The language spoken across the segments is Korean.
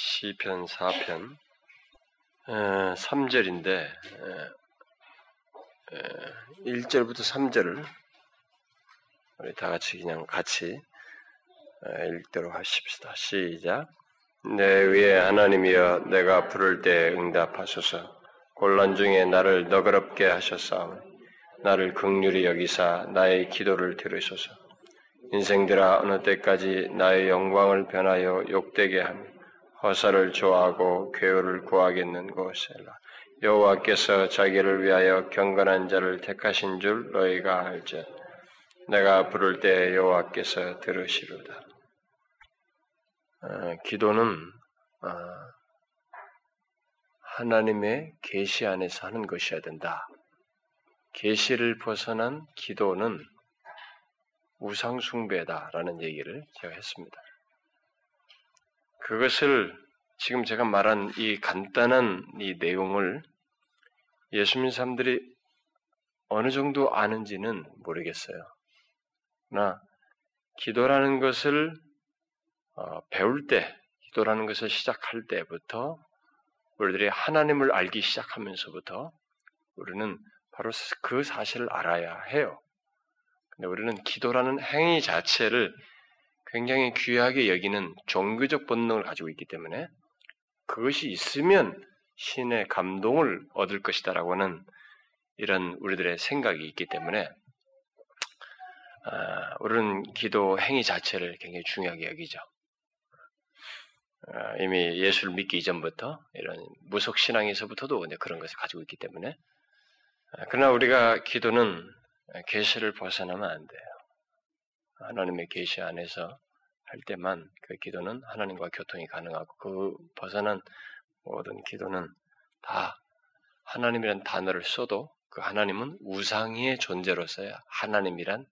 시편 4편 3절인데 1절부터 3절을 우리 다 같이 그냥 같이 읽도록 하십시다. 시작. 내 위에 하나님이여 내가 부를 때 응답하소서. 곤란 중에 나를 너그럽게 하셨사오니 나를 극률히 여기사 나의 기도를 들으소서. 인생들아 어느 때까지 나의 영광을 변하여 욕되게 하며 허사를 좋아하고 괴호를 구하겠는고 셀라. 여호와께서 자기를 위하여 경건한 자를 택하신 줄 너희가 알지. 내가 부를 때 여호와께서 들으시로다. 어, 기도는 어, 하나님의 계시 안에서 하는 것이어야 된다. 계시를 벗어난 기도는 우상 숭배다라는 얘기를 제가 했습니다. 그것을 지금 제가 말한 이 간단한 이 내용을 예수님 사람들이 어느 정도 아는지는 모르겠어요. 나 기도라는 것을 어, 배울 때, 기도라는 것을 시작할 때부터 우리들이 하나님을 알기 시작하면서부터 우리는 바로 그 사실을 알아야 해요. 근데 우리는 기도라는 행위 자체를 굉장히 귀하게 여기는 종교적 본능을 가지고 있기 때문에 그것이 있으면 신의 감동을 얻을 것이다라고 하는 이런 우리들의 생각이 있기 때문에 아, 우리는 기도 행위 자체를 굉장히 중요하게 여기죠. 아, 이미 예수를 믿기 이전부터 이런 무속 신앙에서부터도 그런 것을 가지고 있기 때문에 아, 그러나 우리가 기도는 계시를 벗어나면 안 돼요. 하나님의 계시 안에서 할 때만 그 기도는 하나님과 교통이 가능하고 그 벗어난 모든 기도는 다 하나님이란 단어를 써도 그 하나님은 우상의 존재로서야 하나님이란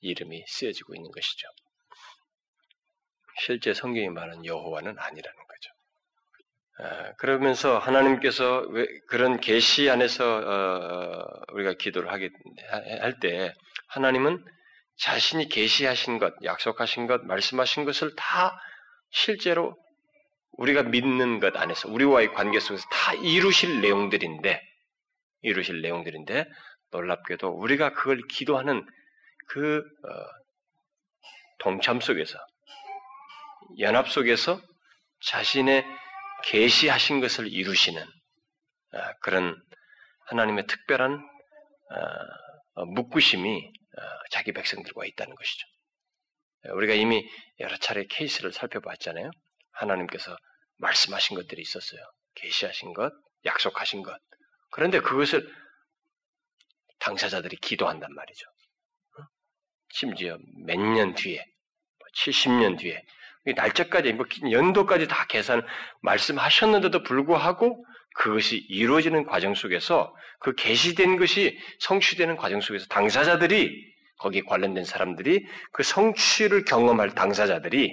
이름이 쓰여지고 있는 것이죠. 실제 성경이 말하는 여호와는 아니라는 거죠. 아, 그러면서 하나님께서 그런 계시 안에서 어, 우리가 기도를 하게 할 때 하나님은 자신이 계시하신 것, 약속하신 것, 말씀하신 것을 다 실제로 우리가 믿는 것 안에서 우리와의 관계 속에서 다 이루실 내용들인데 이루실 내용들인데 놀랍게도 우리가 그걸 기도하는 그 어, 동참 속에서 연합 속에서 자신의 계시하신 것을 이루시는 어, 그런 하나님의 특별한 어, 묵구심이 자기 백성들과 있다는 것이죠. 우리가 이미 여러 차례 케이스를 살펴봤잖아요. 하나님께서 말씀하신 것들이 있었어요. 계시하신 것, 약속하신 것. 그런데 그것을 당사자들이 기도한단 말이죠. 심지어 몇 년 뒤에, 70년 뭐 뒤에, 날짜까지, 뭐 연도까지 다 계산, 말씀하셨는데도 불구하고 그것이 이루어지는 과정 속에서 그 계시된 것이 성취되는 과정 속에서 당사자들이 거기에 관련된 사람들이 그 성취를 경험할 당사자들이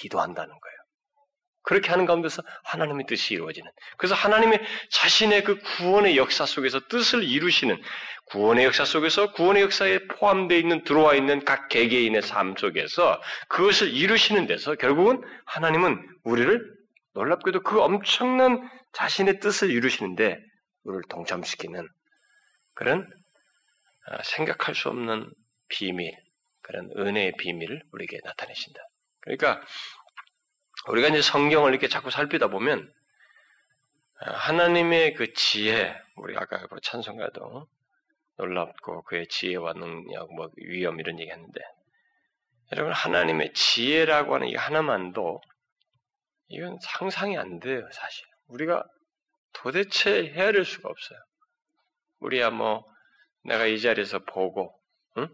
기도한다는 거예요. 그렇게 하는 가운데서 하나님의 뜻이 이루어지는. 그래서 하나님의 자신의 그 구원의 역사 속에서 뜻을 이루시는 구원의 역사 속에서 구원의 역사에 포함되어 있는 들어와 있는 각 개개인의 삶 속에서 그것을 이루시는 데서 결국은 하나님은 우리를 놀랍게도 그 엄청난 자신의 뜻을 이루시는데 우리를 동참시키는 그런 아, 생각할 수 없는 비밀, 그런 은혜의 비밀을 우리에게 나타내신다. 그러니까 우리가 이제 성경을 이렇게 자꾸 살피다 보면 아, 하나님의 그 지혜, 우리 아까 그 찬송가도 놀랍고 그의 지혜와 능력, 뭐 위험 이런 얘기했는데 여러분 하나님의 지혜라고 하는 이 하나만도 이건 상상이 안 돼요 사실. 우리가 도대체 헤아릴 수가 없어요. 우리야 뭐 내가 이 자리에서 보고, 응?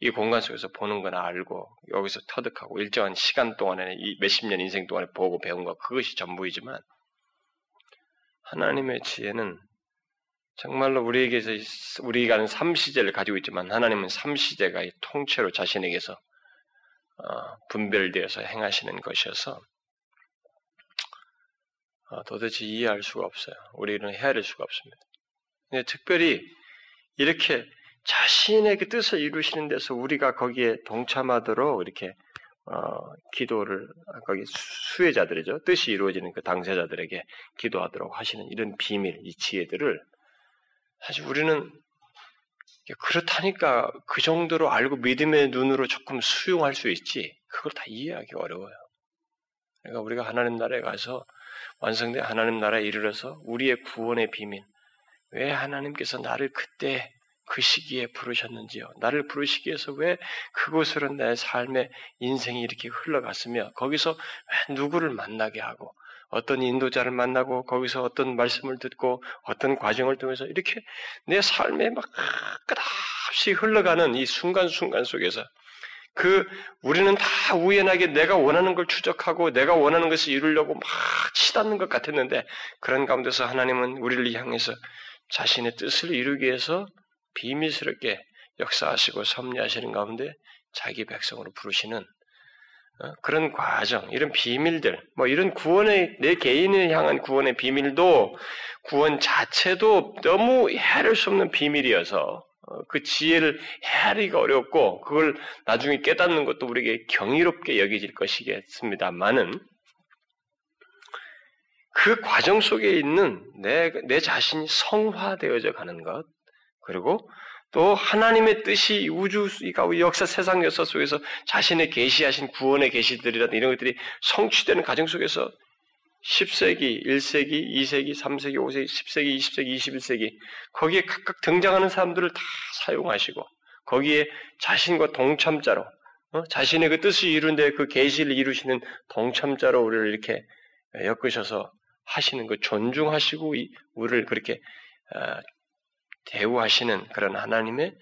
이 공간 속에서 보는 거나 알고 여기서 터득하고 일정한 시간 동안에 이 몇십 년 인생 동안에 보고 배운 거 그것이 전부이지만 하나님의 지혜는 정말로 우리에게서 우리가 삼시제를 가지고 있지만 하나님은 삼시제가 통째로 자신에게서 어, 분별되어서 행하시는 것이어서 어, 도대체 이해할 수가 없어요. 우리는 헤아릴 수가 없습니다. 근데 특별히 이렇게 자신의 그 뜻을 이루시는 데서 우리가 거기에 동참하도록 이렇게 어, 기도를 거기 수혜자들이죠 뜻이 이루어지는 그 당사자들에게 기도하도록 하시는 이런 비밀, 이 지혜들을 사실 우리는 그렇다니까 그 정도로 알고 믿음의 눈으로 조금 수용할 수 있지 그걸 다 이해하기 어려워요. 그러니까 우리가 하나님 나라에 가서 완성된 하나님 나라에 이르러서 우리의 구원의 비밀, 왜 하나님께서 나를 그때 그 시기에 부르셨는지요. 나를 부르시기 위해서 왜 그곳으로 내 삶의 인생이 이렇게 흘러갔으며 거기서 왜 누구를 만나게 하고 어떤 인도자를 만나고 거기서 어떤 말씀을 듣고 어떤 과정을 통해서 이렇게 내 삶에 막 끝없이 흘러가는 이 순간순간 속에서 그 우리는 다 우연하게 내가 원하는 걸 추적하고 내가 원하는 것을 이루려고 막 치닫는 것 같았는데 그런 가운데서 하나님은 우리를 향해서 자신의 뜻을 이루기 위해서 비밀스럽게 역사하시고 섭리하시는 가운데 자기 백성으로 부르시는 어, 그런 과정, 이런 비밀들, 뭐 이런 구원의 내 개인을 향한 구원의 비밀도 구원 자체도 너무 헤아릴 수 없는 비밀이어서 어, 그 지혜를 헤아리기가 어렵고 그걸 나중에 깨닫는 것도 우리에게 경이롭게 여겨질 것이겠습니다만은 그 과정 속에 있는 내, 내 자신이 성화되어져 가는 것, 그리고 또 하나님의 뜻이 우주 역사 세상 역사 속에서 자신의 계시하신 구원의 계시들이라든 이런 것들이 성취되는 과정 속에서 10세기, 1세기, 2세기, 3세기, 5세기, 10세기, 20세기, 21세기 거기에 각각 등장하는 사람들을 다 사용하시고 거기에 자신과 동참자로 어? 자신의 그 뜻을 이루는데 그 계시를 이루시는 동참자로 우리를 이렇게 엮으셔서 하시는 그 존중하시고 우리를 그렇게 어, 대우하시는 그런 하나님의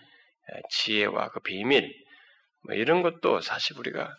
지혜와 그 비밀 뭐 이런 것도 사실 우리가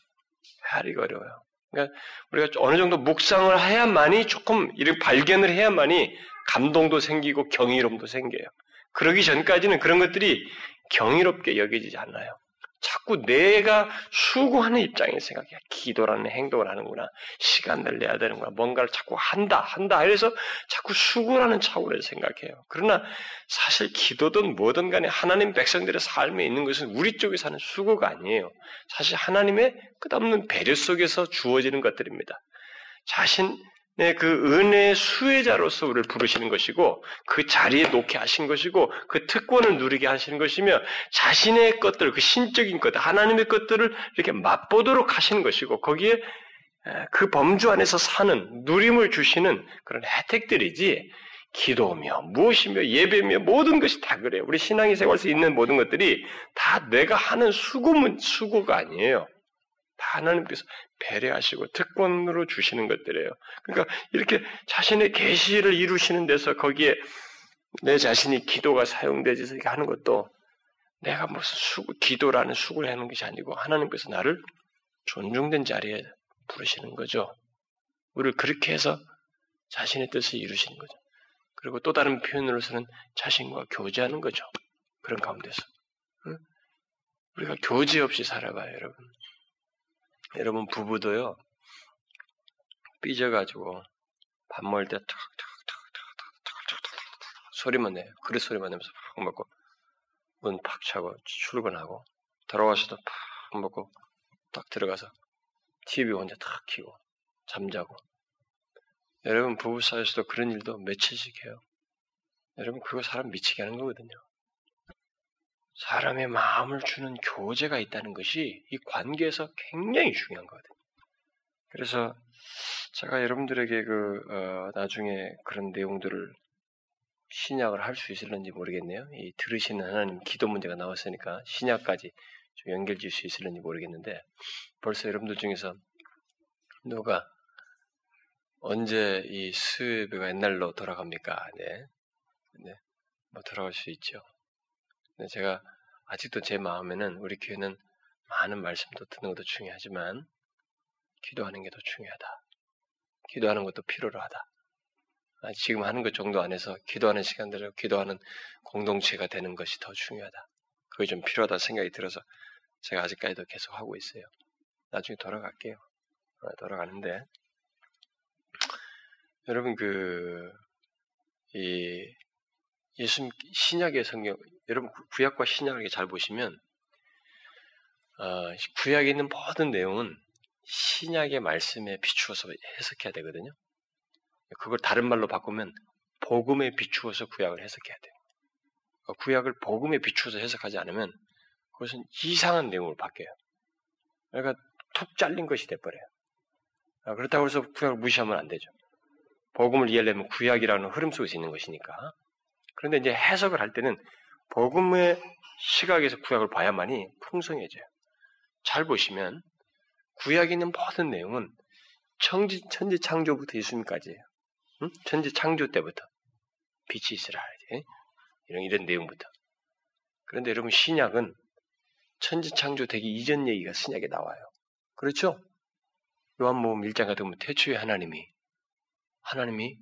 헤아리기 어려워요. 그러니까 우리가 어느 정도 묵상을 해야만이 조금 이렇게 발견을 해야만이 감동도 생기고 경이로움도 생겨요. 그러기 전까지는 그런 것들이 경이롭게 여겨지지 않아요. 자꾸 내가 수고하는 입장에서 생각해. 기도라는 행동을 하는구나. 시간을 내야 되는구나. 뭔가를 자꾸 한다, 한다. 이래서 자꾸 수고라는 차원에서 생각해요. 그러나 사실 기도든 뭐든 간에 하나님 백성들의 삶에 있는 것은 우리 쪽에 사는 수고가 아니에요. 사실 하나님의 끝없는 배려 속에서 주어지는 것들입니다. 자신 네, 그 은혜의 수혜자로서 우리를 부르시는 것이고 그 자리에 놓게 하신 것이고 그 특권을 누리게 하시는 것이며 자신의 것들, 그 신적인 것, 하나님의 것들을 이렇게 맛보도록 하시는 것이고 거기에 그 범주 안에서 사는 누림을 주시는 그런 혜택들이지 기도며 무엇이며 예배며 모든 것이 다 그래요. 우리 신앙의 생활에서 있는 모든 것들이 다 내가 하는 수고문 수고가 아니에요. 다 하나님께서 배려하시고 특권으로 주시는 것들이에요. 그러니까 이렇게 자신의 계시를 이루시는 데서 거기에 내 자신이 기도가 사용되지 이렇게 하는 것도 내가 무슨 수고, 기도라는 수고를 하는 것이 아니고 하나님께서 나를 존중된 자리에 부르시는 거죠. 우리를 그렇게 해서 자신의 뜻을 이루시는 거죠. 그리고 또 다른 표현으로서는 자신과 교제하는 거죠. 그런 가운데서. 응? 우리가 교제 없이 살아가요, 여러분. 여러분 부부도요 삐져가지고 밥 먹을 때 소리만 내요. 그릇 소리만 내면서 팍 먹고 문 팍 차고 출근하고 돌아와서도 팍 먹고 딱 들어가서 TV 혼자 탁 키고 잠자고 여러분 부부 사이에서도 그런 일도 며칠씩 해요. 여러분 그거 사람 미치게 하는 거거든요. 사람의 마음을 주는 교제가 있다는 것이 이 관계에서 굉장히 중요한 거거든요. 그래서 제가 여러분들에게 그 어, 나중에 그런 내용들을 신약을 할 수 있을는지 모르겠네요. 이 들으시는 하나님 기도 문제가 나왔으니까 신약까지 좀 연결 질 수 있을는지 모르겠는데 벌써 여러분들 중에서 누가 언제 이 수요예배가 옛날로 돌아갑니까? 네, 네, 뭐 돌아갈 수 있죠. 네, 제가 아직도 제 마음에는 우리 교회는 많은 말씀도 듣는 것도 중요하지만 기도하는 게 더 중요하다. 기도하는 것도 필요로 하다. 아, 지금 하는 것 정도 안에서 기도하는 시간들을 기도하는 공동체가 되는 것이 더 중요하다. 그게 좀 필요하다 생각이 들어서 제가 아직까지도 계속 하고 있어요. 나중에 돌아갈게요. 어, 돌아가는데 여러분 그 이 예수 신약의 성경 여러분 구약과 신약을 잘 보시면 어, 구약에 있는 모든 내용은 신약의 말씀에 비추어서 해석해야 되거든요. 그걸 다른 말로 바꾸면 복음에 비추어서 구약을 해석해야 돼요. 구약을 복음에 비추어서 해석하지 않으면 그것은 이상한 내용으로 바뀌어요. 그러니까 툭 잘린 것이 돼버려요. 아, 그렇다고 해서 구약을 무시하면 안 되죠. 복음을 이해하려면 구약이라는 흐름 속에서 있는 것이니까. 그런데 이제 해석을 할 때는 복음의 시각에서 구약을 봐야만이 풍성해져요. 잘 보시면 구약에 있는 모든 내용은 천지, 천지 창조부터 예수님까지예요. 응? 천지 창조 때부터 빛이 있으라 하지. 이런 이런 내용부터. 그런데 여러분 신약은 천지 창조되기 이전 얘기가 신약에 나와요. 그렇죠? 요한복음 1장 같은 경우 태초에 하나님이 하나님이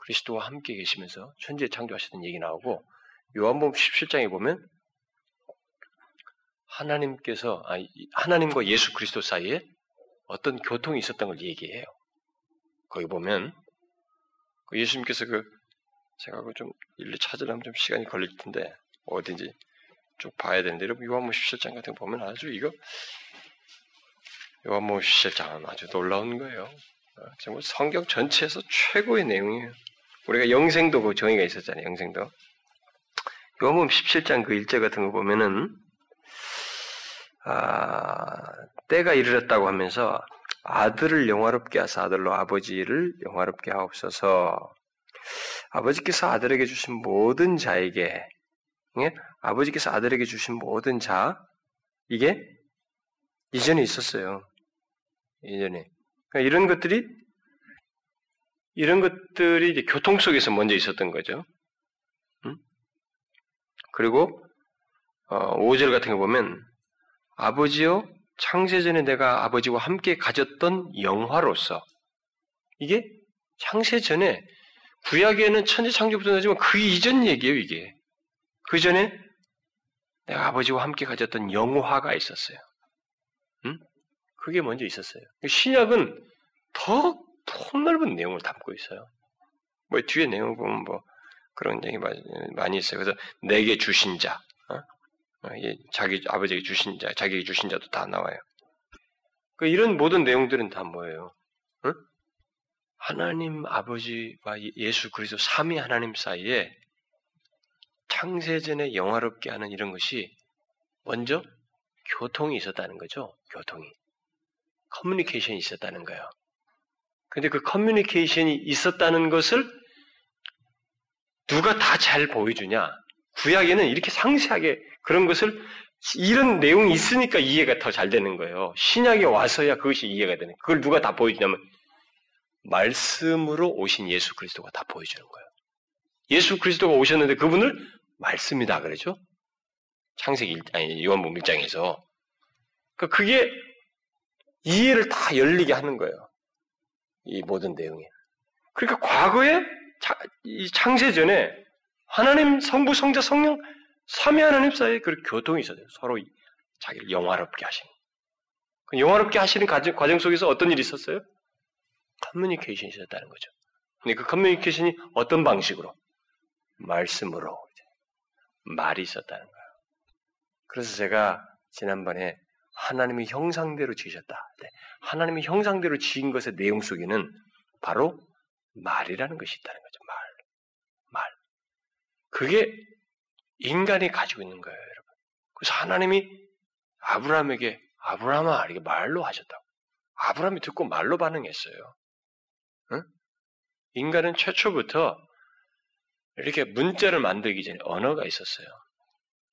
그리스도와 함께 계시면서 천지에 창조하시던 얘기 나오고 요한복음 17장에 보면 하나님께서 아니, 하나님과 예수 그리스도 사이에 어떤 교통이 있었던 걸 얘기해요. 거기 보면 그 예수님께서 그 제가 그좀 일일이 찾으려면 좀 시간이 걸릴 텐데 어딘지 쭉 봐야 되는데 여러분 요한복음 17장 같은 거 보면 아주 이거 요한복음 17장은 아주 놀라운 거예요. 어, 정말 성경 전체에서 최고의 내용이에요. 우리가 영생도 그 정의가 있었잖아요. 영생도. 요한복음 17장 그 일제 같은 거 보면은 아, 때가 이르렀다고 하면서 아들을 영화롭게 하사 아들로 아버지를 영화롭게 하옵소서. 아버지께서 아들에게 주신 모든 자에게 예? 아버지께서 아들에게 주신 모든 자 이게 이전에 있었어요. 이전에 그러니까 이런 것들이 이런 것들이 교통 속에서 먼저 있었던 거죠. 음? 그리고 어, 5절 같은 거 보면 아버지요 창세전에 내가 아버지와 함께 가졌던 영화로서 이게 창세전에 구약에는 천지 창조부터 나지만 그 이전 얘기예요 이게 그 전에 내가 아버지와 함께 가졌던 영화가 있었어요. 음? 그게 먼저 있었어요. 신약은 더 폭넓은 내용을 담고 있어요. 뭐 뒤에 내용 보면 뭐 그런 얘기 많이 있어요. 그래서 내게 주신 자, 어? 어 자기 아버지에게 주신 자, 자기에게 주신 자도 다 나와요. 그 이런 모든 내용들은 다 뭐예요? 어? 하나님 아버지와 예수 그리스도 삼위 하나님 사이에 창세전에 영화롭게 하는 이런 것이 먼저 교통이 있었다는 거죠. 교통이. 커뮤니케이션이 있었다는 거예요. 근데 그 커뮤니케이션이 있었다는 것을 누가 다 잘 보여주냐? 구약에는 이렇게 상세하게 그런 것을 이런 내용이 있으니까 이해가 더 잘 되는 거예요. 신약에 와서야 그것이 이해가 되는. 그걸 누가 다 보여주냐면 말씀으로 오신 예수 그리스도가 다 보여주는 거예요. 예수 그리스도가 오셨는데 그분을 말씀이다 그러죠. 창세기 1, 아니 요한복음 1장에서 그 그게 이해를 다 열리게 하는 거예요. 이 모든 내용이. 그러니까 과거에 이 창세 전에 하나님 성부 성자 성령 삼위 하나님 사이에 그 교통이 있어요. 서로 자기를 영화롭게 하시는. 그 영화롭게 하시는 과정 속에서 어떤 일이 있었어요? 커뮤니케이션이 있었다는 거죠. 근데 그 커뮤니케이션이 어떤 방식으로? 말씀으로 말이 있었다는 거예요. 그래서 제가 지난번에 하나님의 형상대로 지으셨다. 네. 하나님의 형상대로 지은 것의 내용 속에는 바로 말이라는 것이 있다는. 말. 말. 그게 인간이 가지고 있는 거예요, 여러분. 그래서 하나님이 아브라함에게 아브라함아 이렇게 말로 하셨다고. 아브라함이 듣고 말로 반응했어요. 응? 인간은 최초부터 이렇게 문자를 만들기 전에 언어가 있었어요.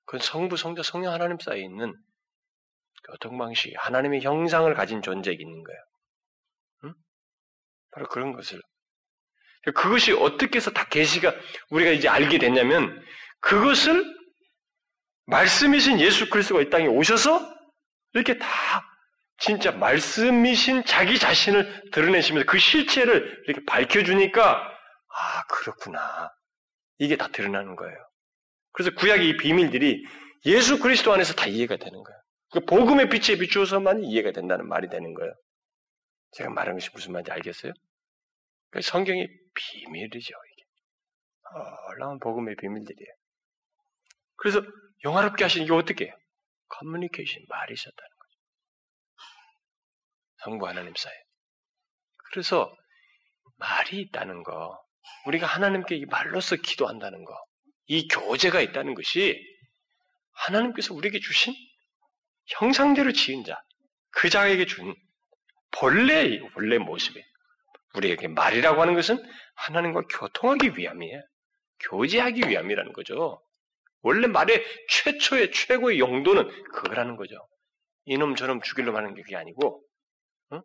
그건 성부, 성자, 성령 하나님 사이에 있는 교통 방식, 하나님의 형상을 가진 존재가 있는 거예요. 응? 바로 그런 것을. 그것이 어떻게 해서 다 계시가 우리가 이제 알게 됐냐면 그것을 말씀이신 예수 그리스도가 이 땅에 오셔서 이렇게 다 진짜 말씀이신 자기 자신을 드러내시면서 그 실체를 이렇게 밝혀주니까 아 그렇구나 이게 다 드러나는 거예요. 그래서 구약의 이 비밀들이 예수 그리스도 안에서 다 이해가 되는 거예요. 그 복음의 빛에 비추어서만 이해가 된다는 말이 되는 거예요. 제가 말하는 것이 무슨 말인지 알겠어요? 그 성경의 비밀이죠, 이게. 놀라운 복음의 비밀들이에요. 그래서 영화롭게 하시는 게 어떻게 해요? 커뮤니케이션, 말이 있었다는 거죠. 성부 하나님 사이. 그래서 말이 있다는 거, 우리가 하나님께 말로서 기도한다는 거, 이 교제가 있다는 것이 하나님께서 우리에게 주신 형상대로 지은 자, 그 자에게 준 본래 본래 모습에 우리에게 말이라고 하는 것은 하나님과 교통하기 위함이에요. 교제하기 위함이라는 거죠. 원래 말의 최초의 최고의 용도는 그거라는 거죠. 이놈 저놈 죽이려고 하는 게 그게 아니고 어?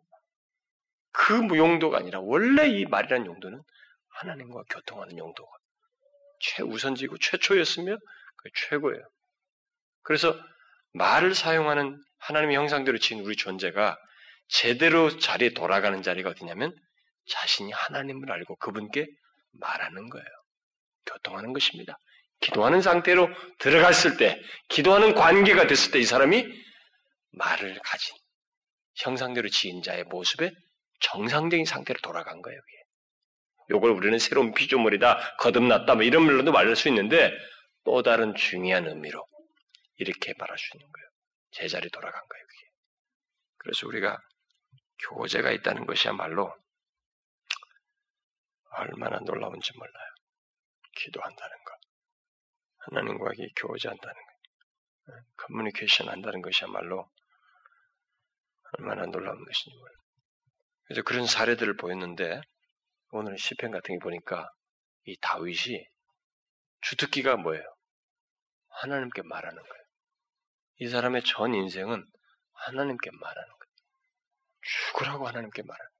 그 용도가 아니라 원래 이 말이라는 용도는 하나님과 교통하는 용도가 최우선지고 최초였으며 그 최고예요. 그래서 말을 사용하는 하나님의 형상대로 지은 우리 존재가 제대로 자리에 돌아가는 자리가 어디냐면 자신이 하나님을 알고 그분께 말하는 거예요. 교통하는 것입니다. 기도하는 상태로 들어갔을 때, 기도하는 관계가 됐을 때 이 사람이 말을 가진 형상대로 지은 자의 모습에 정상적인 상태로 돌아간 거예요. 이걸 우리는 새로운 피조물이다, 거듭났다, 뭐 이런 말로도 말할 수 있는데 또 다른 중요한 의미로 이렇게 말할 수 있는 거예요. 제자리 돌아간 거예요. 그게. 그래서 우리가 교제가 있다는 것이야말로 얼마나 놀라운지 몰라요. 기도한다는 것, 하나님과 교제한다는 것, 커뮤니케이션 한다는 것이야말로 얼마나 놀라운 것인지 몰라요. 그래서 그런 사례들을 보였는데 오늘 시편 같은 게 보니까 이 다윗이 주특기가 뭐예요? 하나님께 말하는 거예요. 이 사람의 전 인생은 하나님께 말하는 거예요. 죽으라고 하나님께 말하는.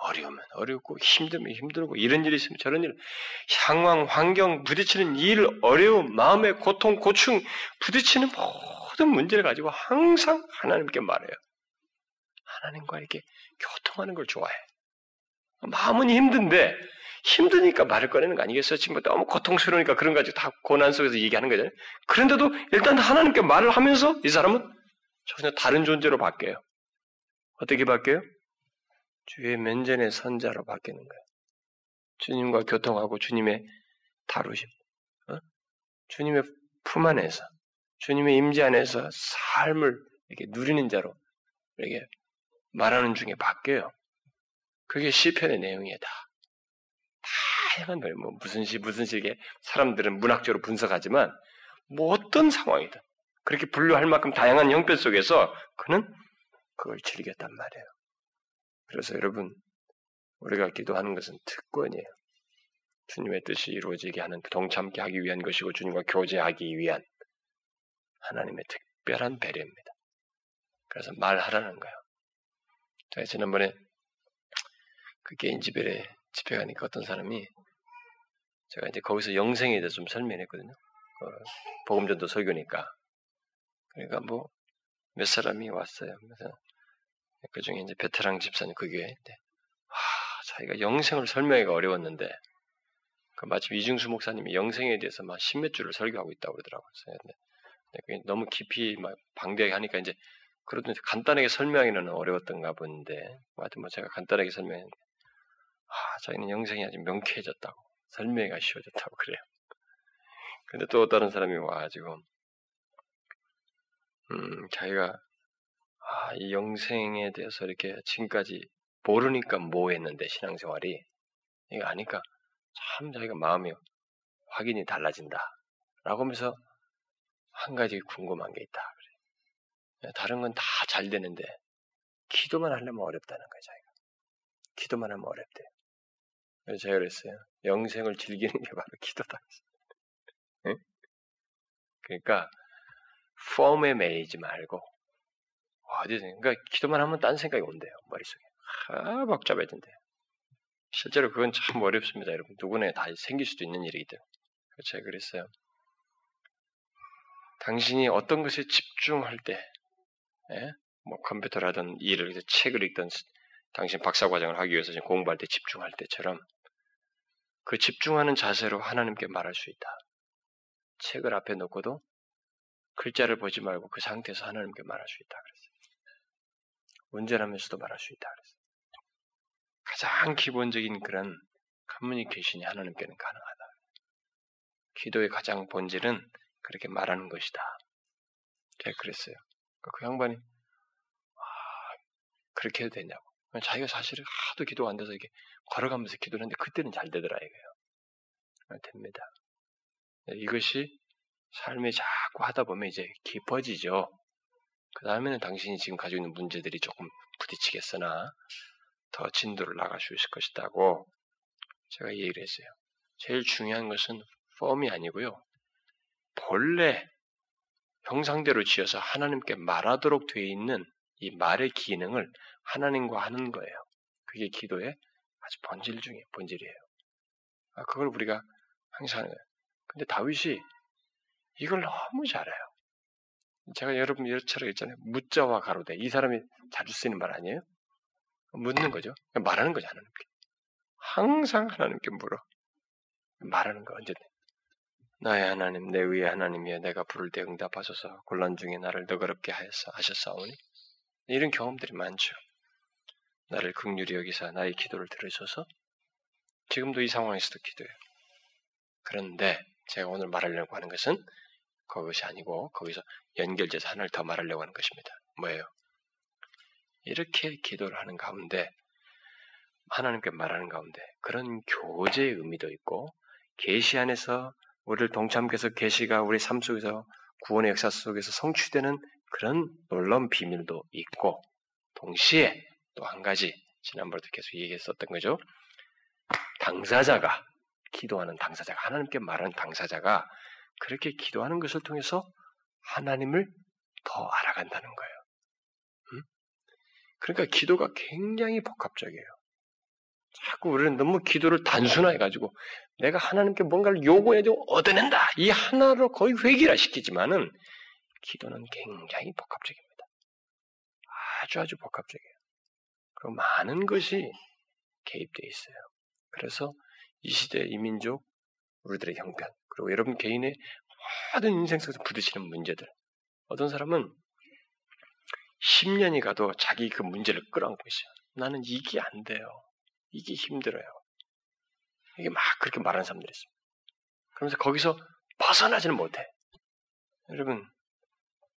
어려우면 어렵고 힘들면 힘들고 이런 일이 있으면 저런 일, 상황, 환경, 부딪히는 일, 어려움, 마음의 고통, 고충, 부딪히는 모든 문제를 가지고 항상 하나님께 말해요. 하나님과 이렇게 교통하는 걸 좋아해. 마음은 힘든데 힘드니까 말을 꺼내는 거 아니겠어요? 지금 너무 고통스러우니까 그런 가지고 다 고난 속에서 얘기하는 거잖아요. 그런데도 일단 하나님께 말을 하면서 이 사람은 전혀 다른 존재로 바뀌어요. 어떻게 바뀌어요? 주의 면전의 선자로 바뀌는 거예요. 주님과 교통하고 주님의 다루심, 어? 주님의 품 안에서, 주님의 임재 안에서 삶을 이렇게 누리는 자로 이렇게 말하는 중에 바뀌어요. 그게 시편의 내용이에요, 다. 다양한 거예요. 뭐 무슨 시, 무슨 시에 사람들은 문학적으로 분석하지만 뭐 어떤 상황이든 그렇게 분류할 만큼 다양한 형편 속에서 그는 그걸 즐겼단 말이에요. 그래서 여러분, 우리가 기도하는 것은 특권이에요. 주님의 뜻이 이루어지게 하는 동참케 하기 위한 것이고 주님과 교제하기 위한 하나님의 특별한 배려입니다. 그래서 말하라는 거예요. 제가 지난번에 그 개인 집에 집회 가니까 어떤 사람이 제가 이제 거기서 영생에 대해서 좀 설명했거든요. 어, 복음전도 설교니까. 그러니까 뭐 몇 사람이 왔어요. 그래서 그 중에 이제 베테랑 집사님 그 교회인데, 와, 자기가 영생을 설명하기가 어려웠는데, 그 마침 이중수 목사님이 영생에 대해서 막 십몇 줄을 설교하고 있다고 그러더라고요. 근데 너무 깊이 막 방대하게 하니까 이제 그래도 간단하게 설명하기는 어려웠던가 본데, 뭐 하여튼 뭐 제가 간단하게 설명했는데, 아, 자기는 영생이 아주 명쾌해졌다고, 설명이 쉬워졌다고 그래요. 근데 또 다른 사람이 와가지고, 음, 자기가 아, 이 영생에 대해서 이렇게 지금까지 모르니까 뭐 했는데 신앙생활이 이거 아니까 참 자기가 마음이 확인이 달라진다. 라고 하면서 한 가지 궁금한 게 있다. 그래. 다른 건 다 잘 되는데 기도만 하려면 어렵다는 거예요, 자기가. 기도만 하면 어렵대요. 그래서 제가 그랬어요. 영생을 즐기는 게 바로 기도다. 응? 그러니까 폼에 매이지 말고 어디 그러니까 기도만 하면 딴 생각이 온대요 머릿속에 아 복잡해진대요 실제로 그건 참 어렵습니다 여러분 누구나 다 생길 수도 있는 일이기도 제가 그랬어요 당신이 어떤 것에 집중할 때 예? 뭐 컴퓨터라든 일을 책을 읽든 당신 박사과정을 하기 위해서 공부할 때 집중할 때처럼 그 집중하는 자세로 하나님께 말할 수 있다. 책을 앞에 놓고도 글자를 보지 말고 그 상태에서 하나님께 말할 수 있다. 그랬어요. 운전하면서도 말할 수 있다 그랬어요. 가장 기본적인 그런 커뮤니케이션이 하나님께는 가능하다. 기도의 가장 본질은 그렇게 말하는 것이다. 제가 그랬어요. 그 양반이 아, 그렇게 해도 되냐고. 자기가 사실은 하도 기도 안 돼서 이게 걸어가면서 기도를 했는데 그때는 잘 되더라 이거예요. 아, 됩니다. 네, 이것이 삶에 자꾸 하다 보면 이제 깊어지죠. 그 다음에는 당신이 지금 가지고 있는 문제들이 조금 부딪히겠으나 더 진도를 나갈 수 있을 것이다고 제가 얘기를 했어요. 제일 중요한 것은 폼이 아니고요. 본래 형상대로 지어서 하나님께 말하도록 되어 있는 이 말의 기능을 하나님과 하는 거예요. 그게 기도의 아주 본질 중에 본질이에요. 아, 그걸 우리가 항상. 근데 다윗이 이걸 너무 잘해요. 제가 여러분 여러처럼 했잖아요. 묻자와 가로대. 이 사람이 자주 쓰는 말 아니에요? 묻는 거죠. 말하는 거죠, 하나님께. 항상 하나님께 물어. 말하는 거 언제든. 나의 하나님, 내 의의 하나님이여 내가 부를 때 응답하셔서 곤란 중에 나를 너그럽게 하였사, 하셨사오니 이런 경험들이 많죠. 나를 극률히 여기사 나의 기도를 들으셔서 지금도 이 상황에서도 기도해요. 그런데 제가 오늘 말하려고 하는 것은 그것이 아니고 거기서 연결돼서 하나를 더 말하려고 하는 것입니다. 뭐예요? 이렇게 기도를 하는 가운데 하나님께 말하는 가운데 그런 교제의 의미도 있고 계시 안에서 우리를 동참해서 계시가 우리 삶 속에서 구원의 역사 속에서 성취되는 그런 놀라운 비밀도 있고 동시에 또 한 가지 지난번에도 계속 얘기했었던 거죠. 당사자가 기도하는 당사자가 하나님께 말하는 당사자가 그렇게 기도하는 것을 통해서 하나님을 더 알아간다는 거예요. 음? 그러니까 기도가 굉장히 복합적이에요. 자꾸 우리는 너무 기도를 단순화해 가지고 내가 하나님께 뭔가를 요구해도 얻어낸다 이 하나로 거의 회귀라 시키지만은 기도는 굉장히 복합적입니다. 아주 아주 복합적이에요. 그리고 많은 것이 개입되어 있어요. 그래서 이 시대 이민족 우리들의 형편 그리고 여러분 개인의 모든 인생 속에서 부딪히는 문제들 어떤 사람은 10년이 가도 자기 그 문제를 끌어안고 있어요. 나는 이게 안 돼요. 이게 힘들어요. 이게 막 그렇게 말하는 사람들이 있습니다. 그러면서 거기서 벗어나지는 못해. 여러분,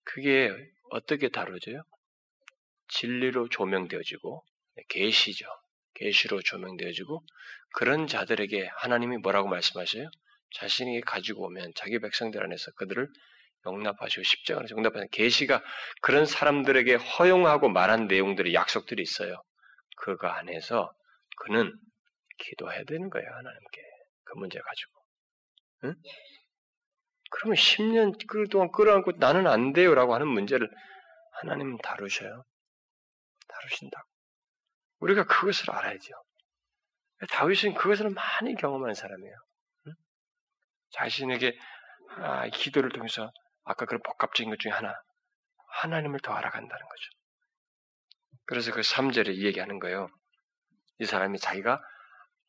그게 어떻게 다뤄져요? 진리로 조명되어지고 계시죠. 계시로 조명되어지고 그런 자들에게 하나님이 뭐라고 말씀하셔요? 자신이 가지고 오면 자기 백성들 안에서 그들을 용납하시고 십자가를 용납하는 계시가 그런 사람들에게 허용하고 말한 내용들의 약속들이 있어요. 그거 안에서 그는 기도해야 되는 거예요 하나님께 그 문제 가지고. 응? 그러면 10년 동안 끌어안고 나는 안 돼요라고 하는 문제를 하나님은 다루셔요. 다루신다고. 우리가 그것을 알아야죠. 다윗은 그것을 많이 경험하는 사람이에요. 응? 자신에게 아, 기도를 통해서 아까 그런 복합적인 것 중에 하나 하나님을 더 알아간다는 거죠. 그래서 그 3절에 얘기하는 거예요. 이 사람이 자기가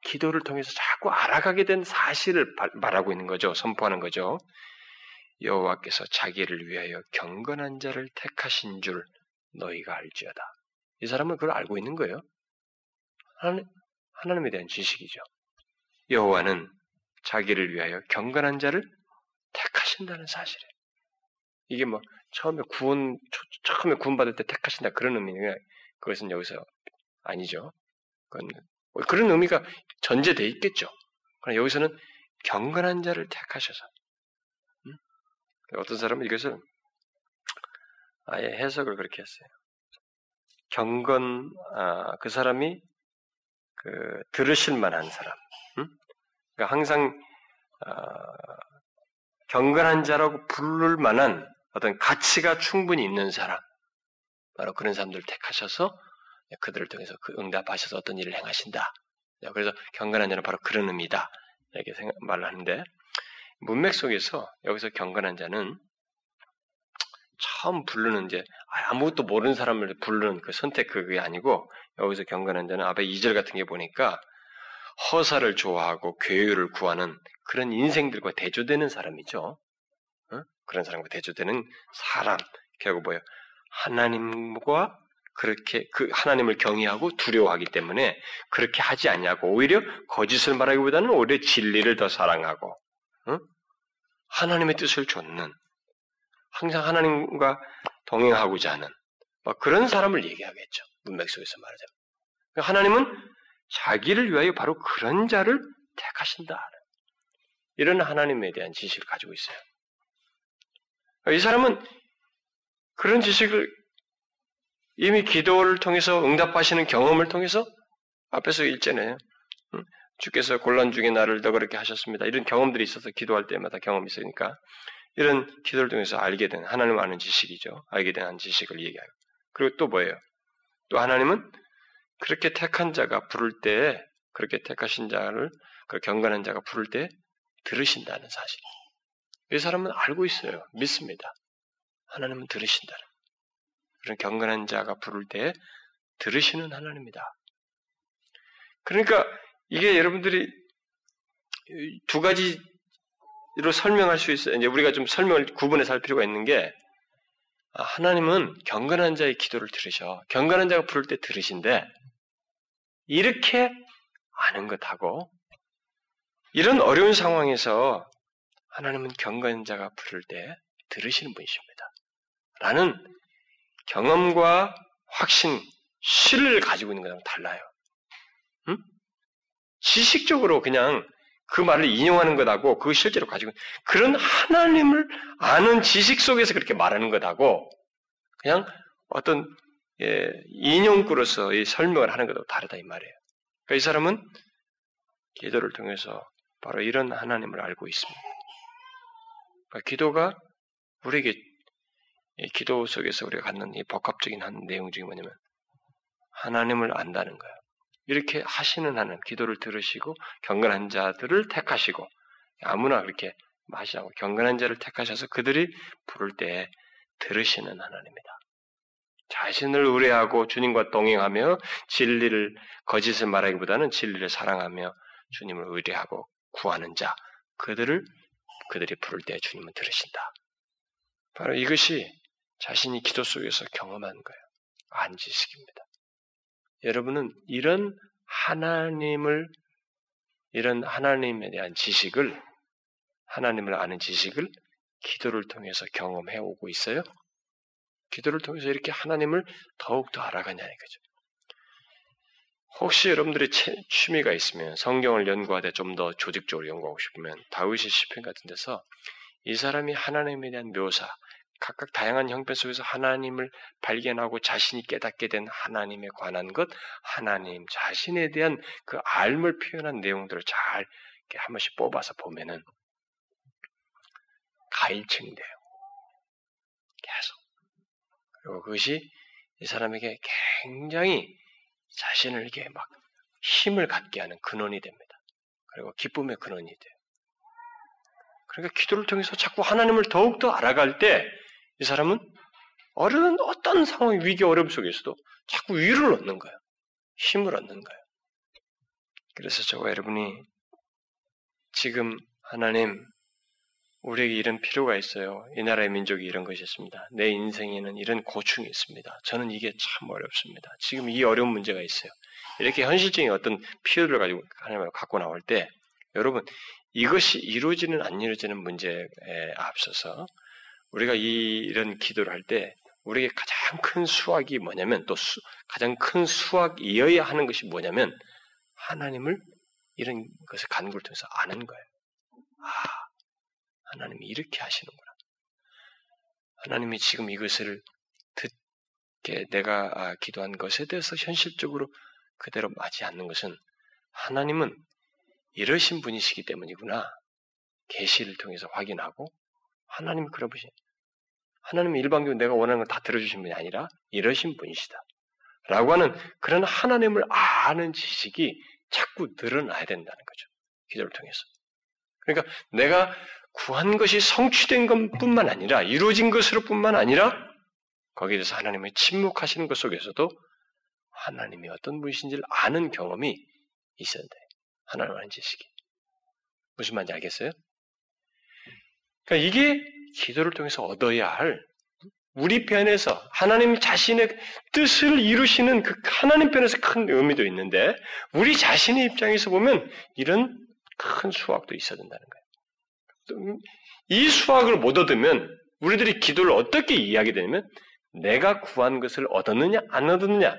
기도를 통해서 자꾸 알아가게 된 사실을 말하고 있는 거죠. 선포하는 거죠. 여호와께서 자기를 위하여 경건한 자를 택하신 줄 너희가 알지어다. 이 사람은 그걸 알고 있는 거예요. 하나님, 하나님에 대한 지식이죠. 여호와는 자기를 위하여 경건한 자를 택하신다는 사실이에요. 이게 뭐 처음에 구원 처음에 구원 받을 때 택하신다 그런 의미가 그것은 여기서 아니죠. 그건 뭐 그런 의미가 전제돼 있겠죠. 그러나 여기서는 경건한 자를 택하셔서 음? 어떤 사람은 이것을 아예 해석을 그렇게 했어요. 경건 아, 그 사람이 그 들으실 만한 사람. 음? 그러니까 항상 아, 경건한 자라고 부를 만한 어떤 가치가 충분히 있는 사람. 바로 그런 사람들을 택하셔서 그들을 통해서 그 응답하셔서 어떤 일을 행하신다. 그래서 경건한 자는 바로 그런 의미다. 이렇게 생각, 말을 하는데 문맥 속에서 여기서 경건한 자는 처음 부르는 이제 아무것도 모르는 사람을 부르는 그 선택 그게 아니고 여기서 경건한 자는 앞에 2절 같은 게 보니까 허사를 좋아하고 괴유를 구하는 그런 인생들과 대조되는 사람이죠. 어? 그런 사람과 대조되는 사람. 결국 뭐예요? 하나님과 그렇게 그 하나님을 경외하고 두려워하기 때문에 그렇게 하지 않냐고 오히려 거짓을 말하기보다는 오히려 진리를 더 사랑하고 응? 하나님의 뜻을 좇는 항상 하나님과 동행하고자 하는 뭐 그런 사람을 얘기하겠죠. 문맥 속에서 말하자면. 그러니까 하나님은 자기를 위하여 바로 그런 자를 택하신다. 이런 하나님에 대한 지식을 가지고 있어요. 이 사람은 그런 지식을 이미 기도를 통해서 응답하시는 경험을 통해서 앞에서 읽잖아요. 주께서 곤란 중에 나를 더 그렇게 하셨습니다. 이런 경험들이 있어서 기도할 때마다 경험이 있으니까 이런 기도를 통해서 알게 된 하나님 아는 지식이죠. 알게 된 지식을 얘기하고 그리고 또 뭐예요? 또 하나님은 그렇게 택한 자가 부를 때 그렇게 택하신 자를 그 경건한 자가 부를 때 들으신다는 사실. 이 사람은 알고 있어요. 믿습니다. 하나님은 들으신다는. 그런 경건한 자가 부를 때 들으시는 하나님이다. 그러니까 이게 여러분들이 두 가지 로 설명할 수 있어요. 이제 우리가 좀 설명을 구분해서 할 필요가 있는 게 아, 하나님은 경건한 자의 기도를 들으셔. 경건한 자가 부를 때 들으신데 이렇게 아는 것하고 이런 어려운 상황에서 하나님은 경건한 자가 부를 때 들으시는 분이십니다. 라는 경험과 확신, 신뢰를 가지고 있는 거랑 달라요. 응? 지식적으로 그냥 그 말을 인용하는 것하고 그 실제로 가지고 그런 하나님을 아는 지식 속에서 그렇게 말하는 것하고 그냥 어떤 예, 인용구로서 이 설명을 하는 것하고 다르다 이 말이에요. 그러니까 이 사람은 기도를 통해서 바로 이런 하나님을 알고 있습니다. 그러니까 기도가 우리에게 기도 속에서 우리가 갖는 이 복합적인 한 내용 중에 뭐냐면 하나님을 안다는 거예요. 이렇게 하시는 하나님, 기도를 들으시고 경건한 자들을 택하시고 아무나 그렇게 마시하고 경건한 자를 택하셔서 그들이 부를 때 들으시는 하나님이다. 자신을 의뢰하고 주님과 동행하며 진리를 거짓을 말하기보다는 진리를 사랑하며 주님을 의뢰하고 구하는 자 그들을 그들이 부를 때 주님은 들으신다. 바로 이것이 자신이 기도 속에서 경험한 거예요. 안지식입니다. 여러분은 이런 하나님을 이런 하나님에 대한 지식을 하나님을 아는 지식을 기도를 통해서 경험해 오고 있어요. 기도를 통해서 이렇게 하나님을 더욱더 알아가냐는 거죠. 혹시 여러분들이 취미가 있으면 성경을 연구하되 좀 더 조직적으로 연구하고 싶으면 다윗의 시편 같은 데서 이 사람이 하나님에 대한 묘사, 각각 다양한 형편 속에서 하나님을 발견하고 자신이 깨닫게 된 하나님에 관한 것, 하나님 자신에 대한 그 알을 표현한 내용들을 잘 이렇게 한 번씩 뽑아서 보면은 가일층이 돼요. 계속. 그리고 그것이 이 사람에게 굉장히 자신을 이렇게 막 힘을 갖게 하는 근원이 됩니다. 그리고 기쁨의 근원이 돼요. 그러니까 기도를 통해서 자꾸 하나님을 더욱더 알아갈 때 이 사람은 어려운 어떤 상황, 위기, 어려움 속에서도 자꾸 위를 얻는 거예요. 힘을 얻는 거예요. 그래서 저와 여러분이 지금 하나님 우리에게 이런 필요가 있어요. 이 나라의 민족이 이런 것이 있습니다. 내 인생에는 이런 고충이 있습니다. 저는 이게 참 어렵습니다. 지금 이 어려운 문제가 있어요. 이렇게 현실적인 어떤 필요를 가지고 하나님을 갖고 나올 때 여러분 이것이 이루어지는 안 이루어지는 문제에 앞서서 우리가 이, 이런 기도를 할 때 우리에게 가장 큰 수확이 뭐냐면 또 수, 가장 큰 수확이어야 하는 것이 뭐냐면 하나님을 이런 것을 간구를 통해서 아는 거예요. 아, 하나님이 이렇게 하시는구나. 하나님이 지금 이것을 듣게 내가 아, 기도한 것에 대해서 현실적으로 그대로 맞지 않는 것은 하나님은 이러신 분이시기 때문이구나. 계시를 통해서 확인하고 하나님이 그러 보시. 하나님은 일방적으로 내가 원하는 걸 다 들어주신 분이 아니라 이러신 분이시다. 라고 하는 그런 하나님을 아는 지식이 자꾸 늘어나야 된다는 거죠. 기도를 통해서. 그러니까 내가 구한 것이 성취된 것뿐만 아니라 이루어진 것으로 뿐만 아니라 거기에 대해서 하나님의 침묵하시는 것 속에서도 하나님이 어떤 분이신지를 아는 경험이 있어야 돼. 하나님 아는 지식이. 무슨 말인지 알겠어요? 그러니까 이게 기도를 통해서 얻어야 할 우리 편에서 하나님 자신의 뜻을 이루시는 그 하나님 편에서 큰 의미도 있는데 우리 자신의 입장에서 보면 이런 큰 수확도 있어야 된다는 거예요. 이 수확을 못 얻으면 우리들이 기도를 어떻게 이해하게 되냐면 내가 구한 것을 얻었느냐 안 얻었느냐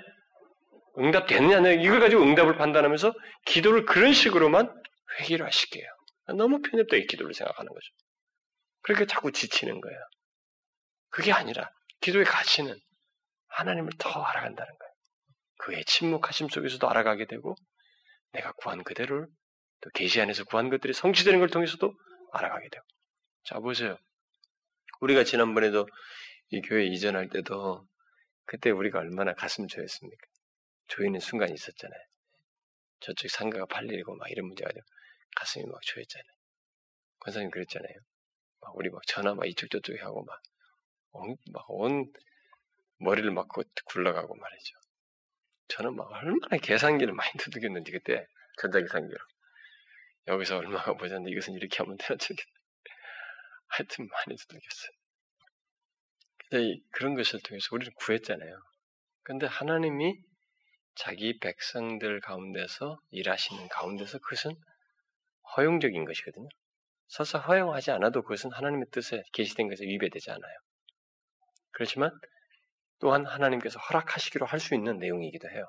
응답됐느냐, 이걸 가지고 응답을 판단하면서 기도를 그런 식으로만 회기화시켜요. 너무 편협되게 기도를 생각하는 거죠. 그러니까 자꾸 지치는 거예요. 그게 아니라 기도의 가치는 하나님을 더 알아간다는 거예요. 그의 침묵하심 속에서도 알아가게 되고 내가 구한 그대로를 또 계시 안에서 구한 것들이 성취되는 걸 통해서도 알아가게 되고 자 보세요. 우리가 지난번에도 이 교회 이전할 때도 그때 우리가 얼마나 가슴 조였습니까? 조이는 순간이 있었잖아요. 저쪽 상가가 팔리고 막 이런 문제가 되고 가슴이 막 조였잖아요. 권사님 그랬잖아요. 막 우리 막 전화 막 이쪽 저쪽에 하고 막온 머리를 막 굴러가고 말이죠. 저는 막 얼마나 계산기를 많이 두들겼는지 그때 전자계산기로 여기서 얼마가 보셨는데 이것은 이렇게 하면 되나 저렇게 하여튼 많이 두들겼어요. 근데 그런 것을 통해서 우리는 구했잖아요. 근데 하나님이 자기 백성들 가운데서 일하시는 가운데서 그것은 허용적인 것이거든요. 서서 허용하지 않아도 그것은 하나님의 뜻에 계시된 것에 위배되지 않아요. 그렇지만 또한 하나님께서 허락하시기로 할 수 있는 내용이기도 해요.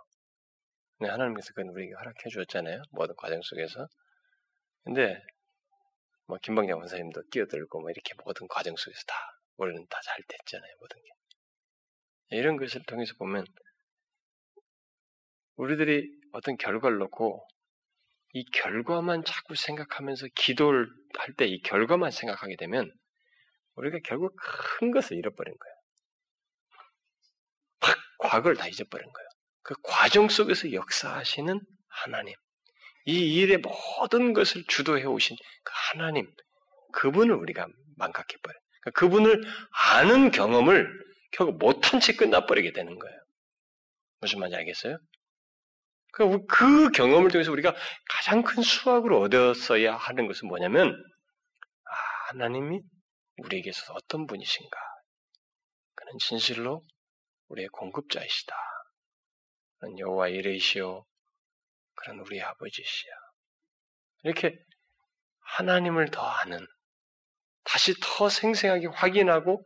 근데 하나님께서 그건 우리에게 허락해 주었잖아요. 모든 과정 속에서. 근데 뭐 김방장 원사님도 끼어들고 뭐 이렇게 모든 과정 속에서 다 우리는 다 잘 됐잖아요. 모든 게. 이런 것을 통해서 보면 우리들이 어떤 결과를 놓고 이 결과만 자꾸 생각하면서 기도를 할 때 이 결과만 생각하게 되면 우리가 결국 큰 것을 잃어버린 거예요. 막 과거를 다 잊어버린 거예요. 그 과정 속에서 역사하시는 하나님, 이 일의 모든 것을 주도해 오신 그 하나님, 그분을 우리가 망각해 버려요. 그러니까 그분을 아는 경험을 결국 못한 채 끝나버리게 되는 거예요. 무슨 말인지 알겠어요? 그, 그 경험을 통해서 우리가 가장 큰 수확을 얻었어야 하는 것은 뭐냐면, 아, 하나님이 우리에게서 어떤 분이신가. 그는 진실로 우리의 공급자이시다. 그는 여호와 이레이시오. 그런 우리의 아버지시야. 이렇게 하나님을 더 아는, 다시 더 생생하게 확인하고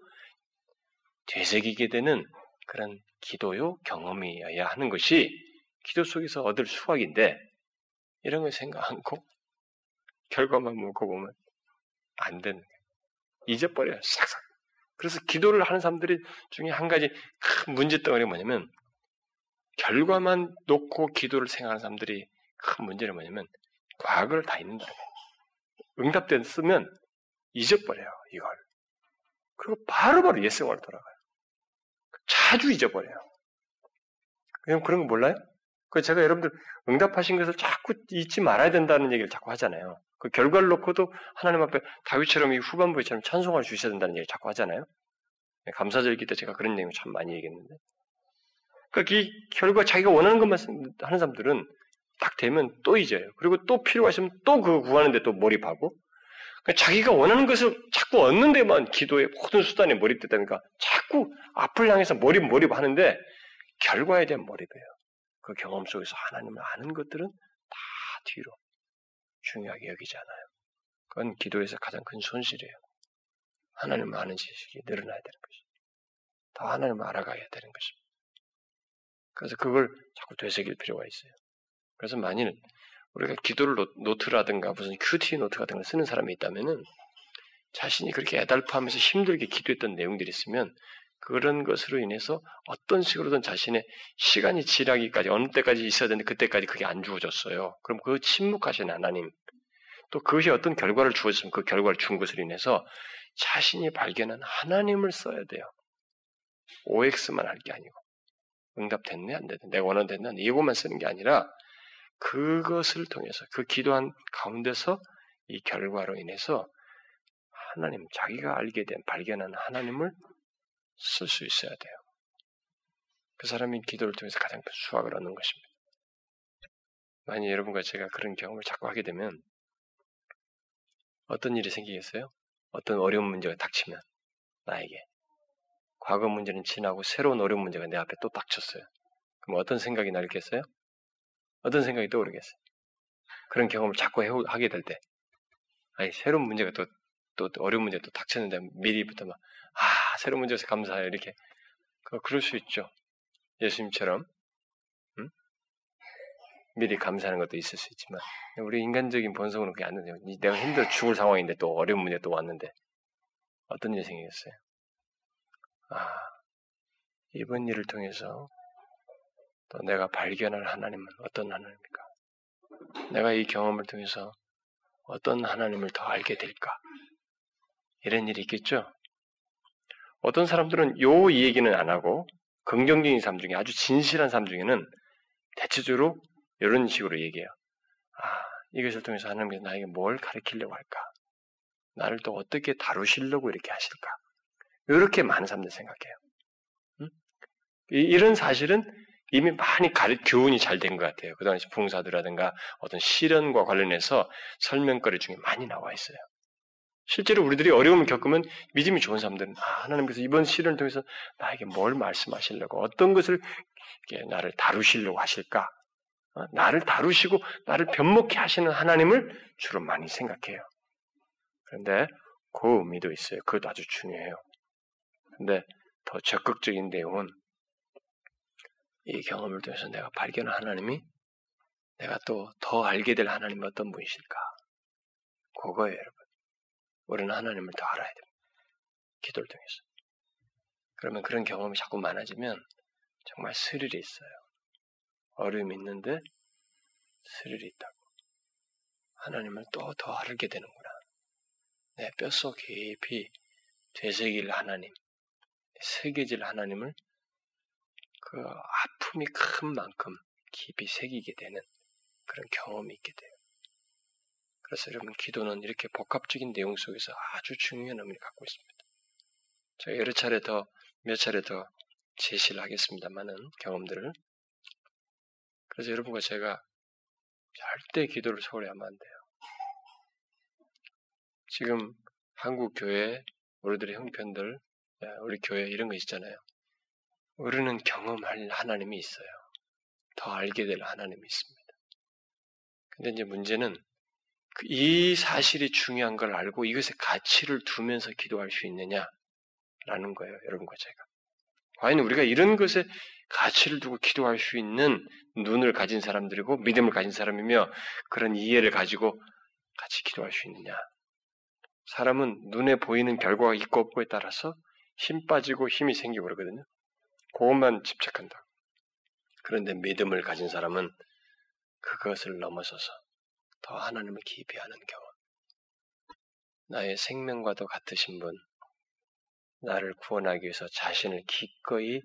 되새기게 되는 그런 기도요 경험이어야 하는 것이 기도 속에서 얻을 수확인데 이런 걸 생각 않고 결과만 먹고 보면 안 되는 거예요. 잊어버려요. 싹싹. 그래서 기도를 하는 사람들이 중에 한 가지 큰 문제덩어리가 뭐냐면 결과만 놓고 기도를 생각하는 사람들이 큰 문제는 뭐냐면 과거를 다 거예요. 응답됐으면 잊어버려요. 이걸. 그리고 바로바로 옛생활로 돌아가요. 자주 잊어버려요. 그냥 그런 거 몰라요? 그 제가 여러분들 응답하신 것을 자꾸 잊지 말아야 된다는 얘기를 자꾸 하잖아요. 그 결과를 놓고도 하나님 앞에 다윗처럼 이 후반부에처럼 찬송을 주셔야 된다는 얘기를 자꾸 하잖아요. 네, 감사절기 때 제가 그런 내용 참 많이 얘기했는데. 그러니까 이 결과 자기가 원하는 것만 하는 사람들은 딱 되면 또 잊어요. 그리고 또 필요하시면 또 그거 구하는데 또 몰입하고. 그러니까 자기가 원하는 것을 자꾸 얻는 데만 기도의 모든 수단에 몰입되다 보니까 자꾸 앞을 향해서 몰입 몰입 하는데 결과에 대한 몰입이에요. 그 경험 속에서 하나님을 아는 것들은 다 뒤로 중요하게 여기지 않아요. 그건 기도에서 가장 큰 손실이에요. 하나님을 아는 지식이 늘어나야 되는 것이. 더 하나님을 알아가야 되는 것입니다. 그래서 그걸 자꾸 되새길 필요가 있어요. 그래서 만일 우리가 기도를 노트라든가 무슨 QT 노트 같은 걸 쓰는 사람이 있다면은 자신이 그렇게 애달파하면서 힘들게 기도했던 내용들이 있으면 그런 것으로 인해서 어떤 식으로든 자신의 시간이 지나기까지 어느 때까지 있어야 되는데 그때까지 그게 안 주어졌어요. 그럼 그 침묵하신 하나님. 또 그것이 어떤 결과를 주었으면 그 결과를 준 것으로 인해서 자신이 발견한 하나님을 써야 돼요. OX만 할 게 아니고. 응답 됐네? 안 됐네? 내가 원하는 됐네? 이거만 쓰는 게 아니라 그것을 통해서 그 기도한 가운데서 이 결과로 인해서 하나님 자기가 알게 된 발견한 하나님을 쓸 수 있어야 돼요. 그 사람이 기도를 통해서 가장 큰 수확을 얻는 것입니다. 만약 여러분과 제가 그런 경험을 자꾸 하게 되면 어떤 일이 생기겠어요? 어떤 어려운 문제가 닥치면 나에게 과거 문제는 지나고 새로운 어려운 문제가 내 앞에 또 닥쳤어요. 그럼 어떤 생각이 날겠어요? 어떤 생각이 떠오르겠어요? 그런 경험을 자꾸 하게 될 때, 아니 새로운 문제가 또, 또 어려운 문제가 또 닥쳤는데 미리부터 막 아, 새로운 문제에서 감사해요. 이렇게. 그, 그럴 수 있죠. 예수님처럼. 응? 미리 감사하는 것도 있을 수 있지만 우리 인간적인 본성으로 그게 안 돼요. 내가 힘들어 죽을 상황인데 또 어려운 문제 또 왔는데 어떤 생기겠어요? 아 이번 일을 통해서 또 내가 발견할 하나님은 어떤 하나님입니까? 내가 이 경험을 통해서 어떤 하나님을 더 알게 될까? 이런 일이 있겠죠? 어떤 사람들은 요 얘기는 안 하고 긍정적인 삶 중에 아주 진실한 삶 중에는 대체적으로 이런 식으로 얘기해요. 아, 이것을 통해서 하나님께서 나에게 뭘 가르치려고 할까? 나를 또 어떻게 다루시려고 이렇게 하실까? 이렇게 많은 사람들 생각해요. 음? 이런 사실은 이미 많이 가르, 교훈이 잘 된 것 같아요. 그 당시 봉사들라든가 어떤 실현과 관련해서 설명거리 중에 많이 나와 있어요. 실제로 우리들이 어려움을 겪으면 믿음이 좋은 사람들은 아, 하나님께서 이번 시련을 통해서 나에게 뭘 말씀하시려고 어떤 것을 나를 다루시려고 하실까? 어, 나를 다루시고 나를 변목해 하시는 하나님을 주로 많이 생각해요. 그런데 그 의미도 있어요. 그것도 아주 중요해요. 근데 더 적극적인 내용은 이 경험을 통해서 내가 발견한 하나님이 내가 또 더 알게 될 하나님이 어떤 분이실까? 그거예요, 여러분. 우리는 하나님을 더 알아야 됩니다. 기도를 통해서. 그러면 그런 경험이 자꾸 많아지면 정말 스릴이 있어요. 어려움이 있는데 스릴이 있다고. 하나님을 또 더 알게 되는구나. 내 뼛속 깊이 되새길 하나님, 새겨질 하나님을 그 아픔이 큰 만큼 깊이 새기게 되는 그런 경험이 있게 돼요. 그래서 여러분 기도는 이렇게 복합적인 내용 속에서 아주 중요한 의미를 갖고 있습니다. 제가 여러 차례 더, 몇 차례 더 제시를 하겠습니다만은 경험들을. 그래서 여러분과 제가 절대 기도를 소홀히 하면 안 돼요. 지금 한국 교회, 우리들의 형편들, 우리 교회 이런 거 있잖아요. 우리는 경험할 하나님이 있어요. 더 알게 될 하나님이 있습니다. 근데 이제 문제는 그 이 사실이 중요한 걸 알고 이것의 가치를 두면서 기도할 수 있느냐라는 거예요, 여러분과 제가. 과연 우리가 이런 것에 가치를 두고 기도할 수 있는 눈을 가진 사람들이고 믿음을 가진 사람이며 그런 이해를 가지고 같이 기도할 수 있느냐. 사람은 눈에 보이는 결과가 있고 없고에 따라서 힘 빠지고 힘이 생기고 그러거든요. 그것만 집착한다. 그런데 믿음을 가진 사람은 그것을 넘어서서 더 하나님을 깊이 아는 경험. 나의 생명과도 같으신 분, 나를 구원하기 위해서 자신을 기꺼이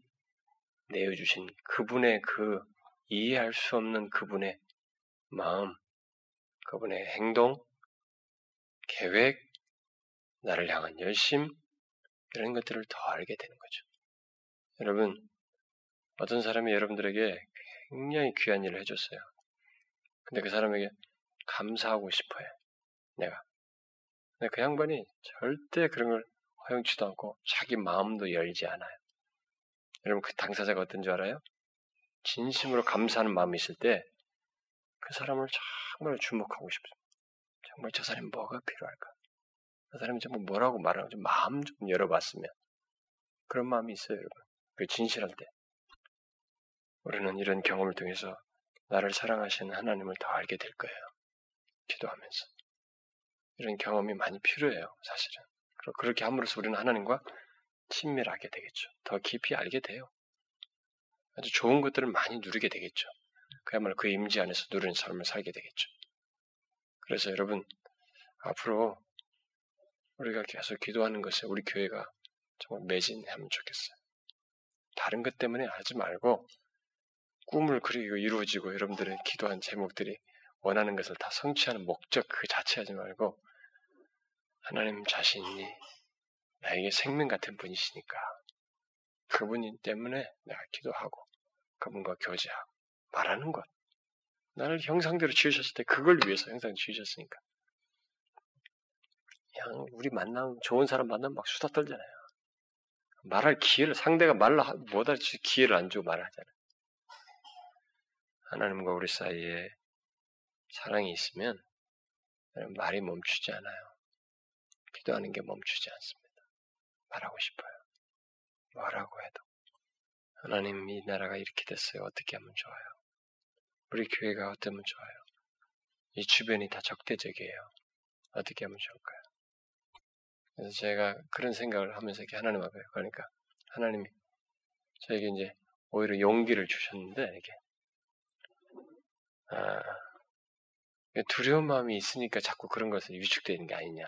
내어주신 그분의 그 이해할 수 없는 그분의 마음, 그분의 행동, 계획, 나를 향한 열심, 이런 것들을 더 알게 되는 거죠. 여러분, 어떤 사람이 여러분들에게 굉장히 귀한 일을 해줬어요. 근데 그 사람에게 감사하고 싶어요. 내가. 근데 그 양반이 절대 그런 걸 허용치도 않고 자기 마음도 열지 않아요. 여러분 그 당사자가 어떤 줄 알아요? 진심으로 감사하는 마음이 있을 때 그 사람을 정말 주목하고 싶습니다. 정말 저 사람이 뭐가 필요할까? 그 사람이 정말 뭐라고 말하고 좀 마음 좀 열어봤으면 그런 마음이 있어요, 여러분. 그 진실할 때. 우리는 이런 경험을 통해서 나를 사랑하시는 하나님을 더 알게 될 거예요. 기도하면서. 이런 경험이 많이 필요해요, 사실은. 그렇게 함으로써 우리는 하나님과 친밀하게 되겠죠. 더 깊이 알게 돼요. 아주 좋은 것들을 많이 누리게 되겠죠. 그야말로 그 임지 안에서 누리는 삶을 살게 되겠죠. 그래서 여러분, 앞으로 우리가 계속 기도하는 것에 우리 교회가 정말 매진하면 좋겠어요. 다른 것 때문에 하지 말고 꿈을 그리고 이루어지고 여러분들의 기도한 제목들이 원하는 것을 다 성취하는 목적 그 자체 하지 말고 하나님 자신이 나에게 생명 같은 분이시니까 그분 때문에 내가 기도하고 그분과 교제하고 말하는 것. 나를 형상대로 지으셨을 때 그걸 위해서 형상 지으셨으니까. 그냥 우리 만나면 좋은 사람 만나면 막 수다 떨잖아요. 말할 기회를 상대가 말로 못할 기회를 안 주고 말하잖아요. 하나님과 우리 사이에 사랑이 있으면 말이 멈추지 않아요. 기도하는 게 멈추지 않습니다. 말하고 싶어요. 뭐라고 해도. 하나님 이 나라가 이렇게 됐어요. 어떻게 하면 좋아요? 우리 교회가 어쩌면 좋아요? 이 주변이 다 적대적이에요. 어떻게 하면 좋을까요? 그래서 제가 그런 생각을 하면서 이렇게 하나님 앞에 그러니까 하나님이 저에게 이제 오히려 용기를 주셨는데 이게 아, 두려운 마음이 있으니까 자꾸 그런 것을 위축되는 게 아니냐.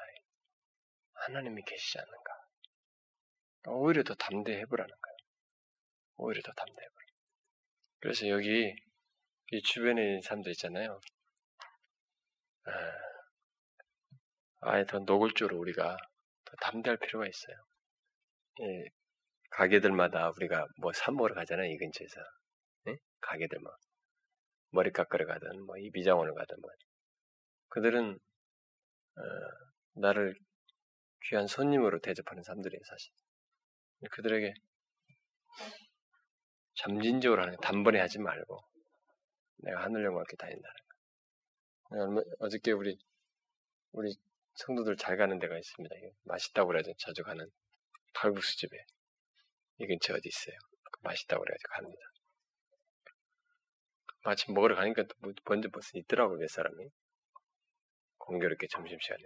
하나님이 계시지 않는가. 오히려 더 담대해보라는 거예요. 오히려 더 담대해보라. 그래서 여기 이 주변에 있는 사람들 있잖아요. 아, 아예 더 노골적으로 우리가 더 담대할 필요가 있어요. 예, 가게들마다 우리가 뭐 사 먹으러 가잖아요, 이 근처에서. 예? 가게들 뭐. 머리 깎으러 가든, 뭐, 이비장원을 가든, 뭐. 그들은, 어, 나를 귀한 손님으로 대접하는 사람들이에요, 사실. 그들에게 점진적으로 하는, 단번에 하지 말고, 내가 하늘 영광 이렇게 다닌다는 거. 어저께 우리, 우리 성도들 잘 가는 데가 있습니다. 맛있다고 그래야죠. 자주 가는 칼국수 집에. 이 근처 어디 있어요. 맛있다고 그래가지고 갑니다. 마침 먹으러 가니까 또 뭐, 먼저 벌써 있더라고요, 몇 사람이. 공교롭게 점심시간에.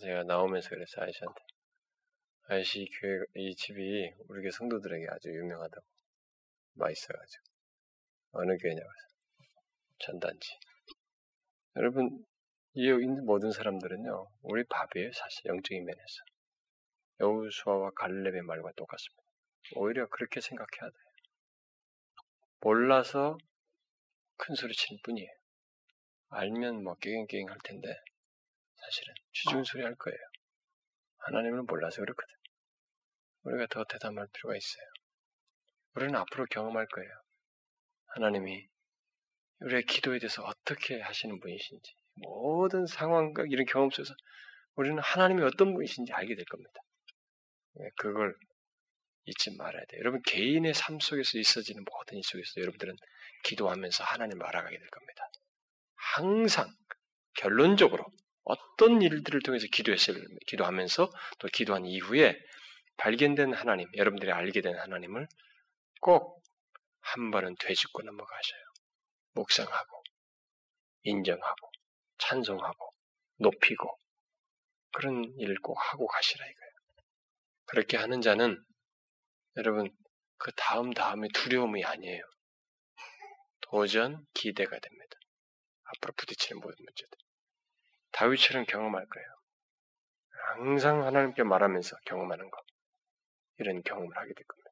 제가 나오면서 그래서 아저씨한테, 아저씨, 이 교회, 이 집이 우리 교회 성도들에게 아주 유명하다고. 맛있어가지고. 어느 교회냐고 해서. 전단지. 여러분, 이 여기 있는 모든 사람들은요, 우리 밥이에요, 사실, 영적인 면에서. 여우수아와 갈렙의 말과 똑같습니다. 오히려 그렇게 생각해야 돼요. 몰라서 큰 소리 치는 뿐이에요. 알면 뭐 깨갱깨갱 할 텐데 사실은 주중 소리 할 거예요. 하나님을 몰라서 그렇거든. 우리가 더 대담할 필요가 있어요. 우리는 앞으로 경험할 거예요. 하나님이 우리의 기도에 대해서 어떻게 하시는 분이신지 모든 상황과 이런 경험 속에서 우리는 하나님이 어떤 분이신지 알게 될 겁니다. 예, 그걸 잊지 말아야 돼요. 여러분 개인의 삶 속에서 있어지는 모든 일 속에서 여러분들은 기도하면서 하나님을 알아가게 될 겁니다. 항상 결론적으로 어떤 일들을 통해서 기도했을 기도하면서 또 기도한 이후에 발견된 하나님, 여러분들이 알게 된 하나님을 꼭 한 번은 되짚고 넘어가셔요. 묵상하고 인정하고 찬송하고 높이고 그런 일을 꼭 하고 가시라 이거예요. 그렇게 하는 자는 여러분, 그 다음 다음에 두려움이 아니에요. 도전 기대가 됩니다. 앞으로 부딪히는 모든 문제들. 다윗처럼 경험할 거예요. 항상 하나님께 말하면서 경험하는 것. 이런 경험을 하게 될 겁니다.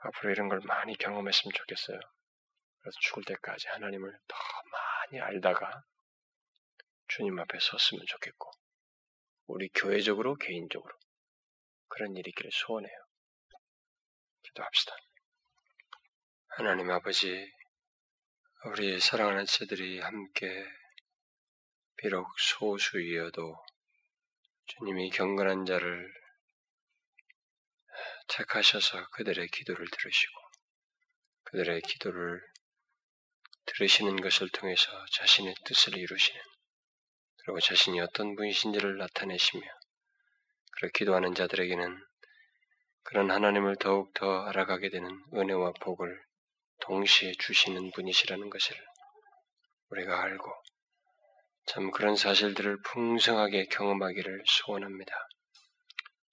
앞으로 이런 걸 많이 경험했으면 좋겠어요. 그래서 죽을 때까지 하나님을 더 많이 알다가 주님 앞에 섰으면 좋겠고, 우리 교회적으로, 개인적으로 그런 일이 있기를 소원해요. 기도합시다. 하나님 아버지, 우리 사랑하는 제들이 함께 비록 소수이어도 주님이 경건한 자를 택하셔서 그들의 기도를 들으시고 그들의 기도를 들으시는 것을 통해서 자신의 뜻을 이루시는 그리고 자신이 어떤 분이신지를 나타내시며 그렇게 기도하는 자들에게는 그런 하나님을 더욱 더 알아가게 되는 은혜와 복을 동시에 주시는 분이시라는 것을 우리가 알고 참 그런 사실들을 풍성하게 경험하기를 소원합니다.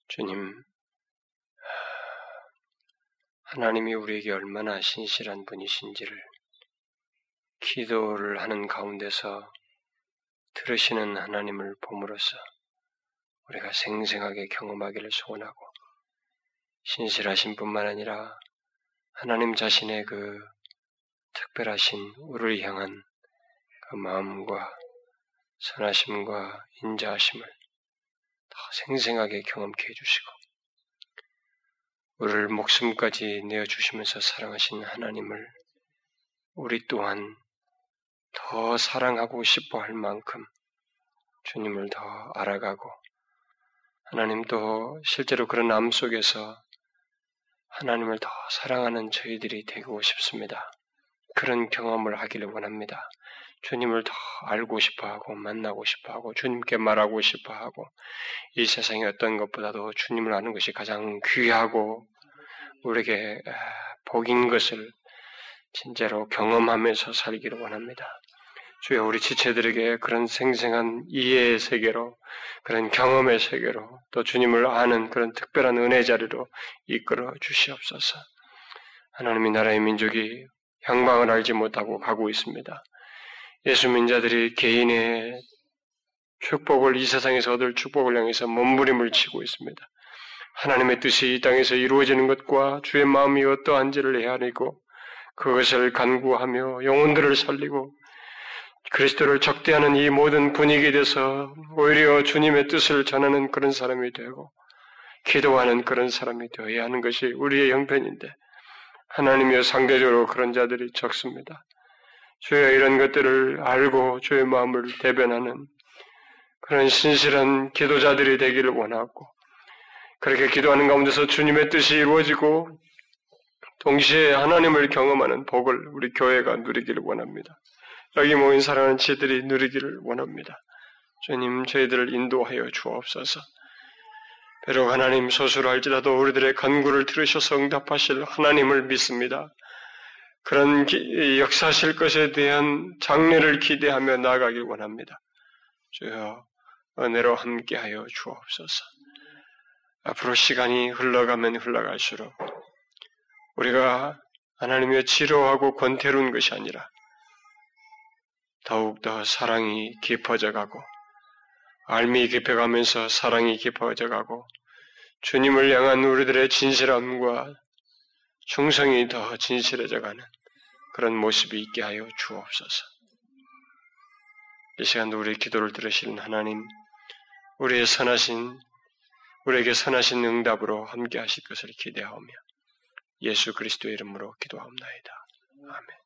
주님, 하나님이 우리에게 얼마나 신실한 분이신지를 기도를 하는 가운데서 들으시는 하나님을 봄으로써 우리가 생생하게 경험하기를 소원하고 신실하신 뿐만 아니라 하나님 자신의 그 특별하신 우리를 향한 그 마음과 선하심과 인자하심을 더 생생하게 경험케 해주시고 우리를 목숨까지 내어주시면서 사랑하신 하나님을 우리 또한 더 사랑하고 싶어 할 만큼 주님을 더 알아가고 하나님도 실제로 그런 암 속에서 하나님을 더 사랑하는 저희들이 되고 싶습니다. 그런 경험을 하기를 원합니다. 주님을 더 알고 싶어 하고 만나고 싶어 하고 주님께 말하고 싶어 하고 이 세상의 어떤 것보다도 주님을 아는 것이 가장 귀하고 우리에게 복인 것을 진짜로 경험하면서 살기를 원합니다. 주여 우리 지체들에게 그런 생생한 이해의 세계로 그런 경험의 세계로 또 주님을 아는 그런 특별한 은혜 자리로 이끌어 주시옵소서. 하나님의 나라의 민족이 향방을 알지 못하고 가고 있습니다. 예수 민자들이 개인의 축복을 이 세상에서 얻을 축복을 향해서 몸부림을 치고 있습니다. 하나님의 뜻이 이 땅에서 이루어지는 것과 주의 마음이 어떠한지를 헤아리고 그것을 간구하며 영혼들을 살리고 그리스도를 적대하는 이 모든 분위기에 대해서 오히려 주님의 뜻을 전하는 그런 사람이 되고 기도하는 그런 사람이 되어야 하는 것이 우리의 형편인데 하나님이여 상대적으로 그런 자들이 적습니다. 주여 이런 것들을 알고 주의 마음을 대변하는 그런 신실한 기도자들이 되기를 원하고 그렇게 기도하는 가운데서 주님의 뜻이 이루어지고 동시에 하나님을 경험하는 복을 우리 교회가 누리기를 원합니다. 여기 모인 사랑하는 지들이 누리기를 원합니다. 주님 저희들을 인도하여 주옵소서. 비록 하나님 소수할지라도 우리들의 간구를 들으셔서 응답하실 하나님을 믿습니다. 그런 기, 역사하실 것에 대한 장례를 기대하며 나아가길 원합니다. 주여 은혜로 함께하여 주옵소서. 앞으로 시간이 흘러가면 흘러갈수록 우리가 하나님의 치료하고 권태로운 것이 아니라 더욱더 사랑이 깊어져 가고 알미 깊어가면서 사랑이 깊어져 가고 주님을 향한 우리들의 진실함과 충성이 더 진실해져 가는 그런 모습이 있게 하여 주옵소서. 이 시간도 우리의 기도를 들으시는 하나님, 우리의 선하신, 우리에게 선하신 응답으로 함께 하실 것을 기대하오며 예수 그리스도의 이름으로 기도하옵나이다. 아멘.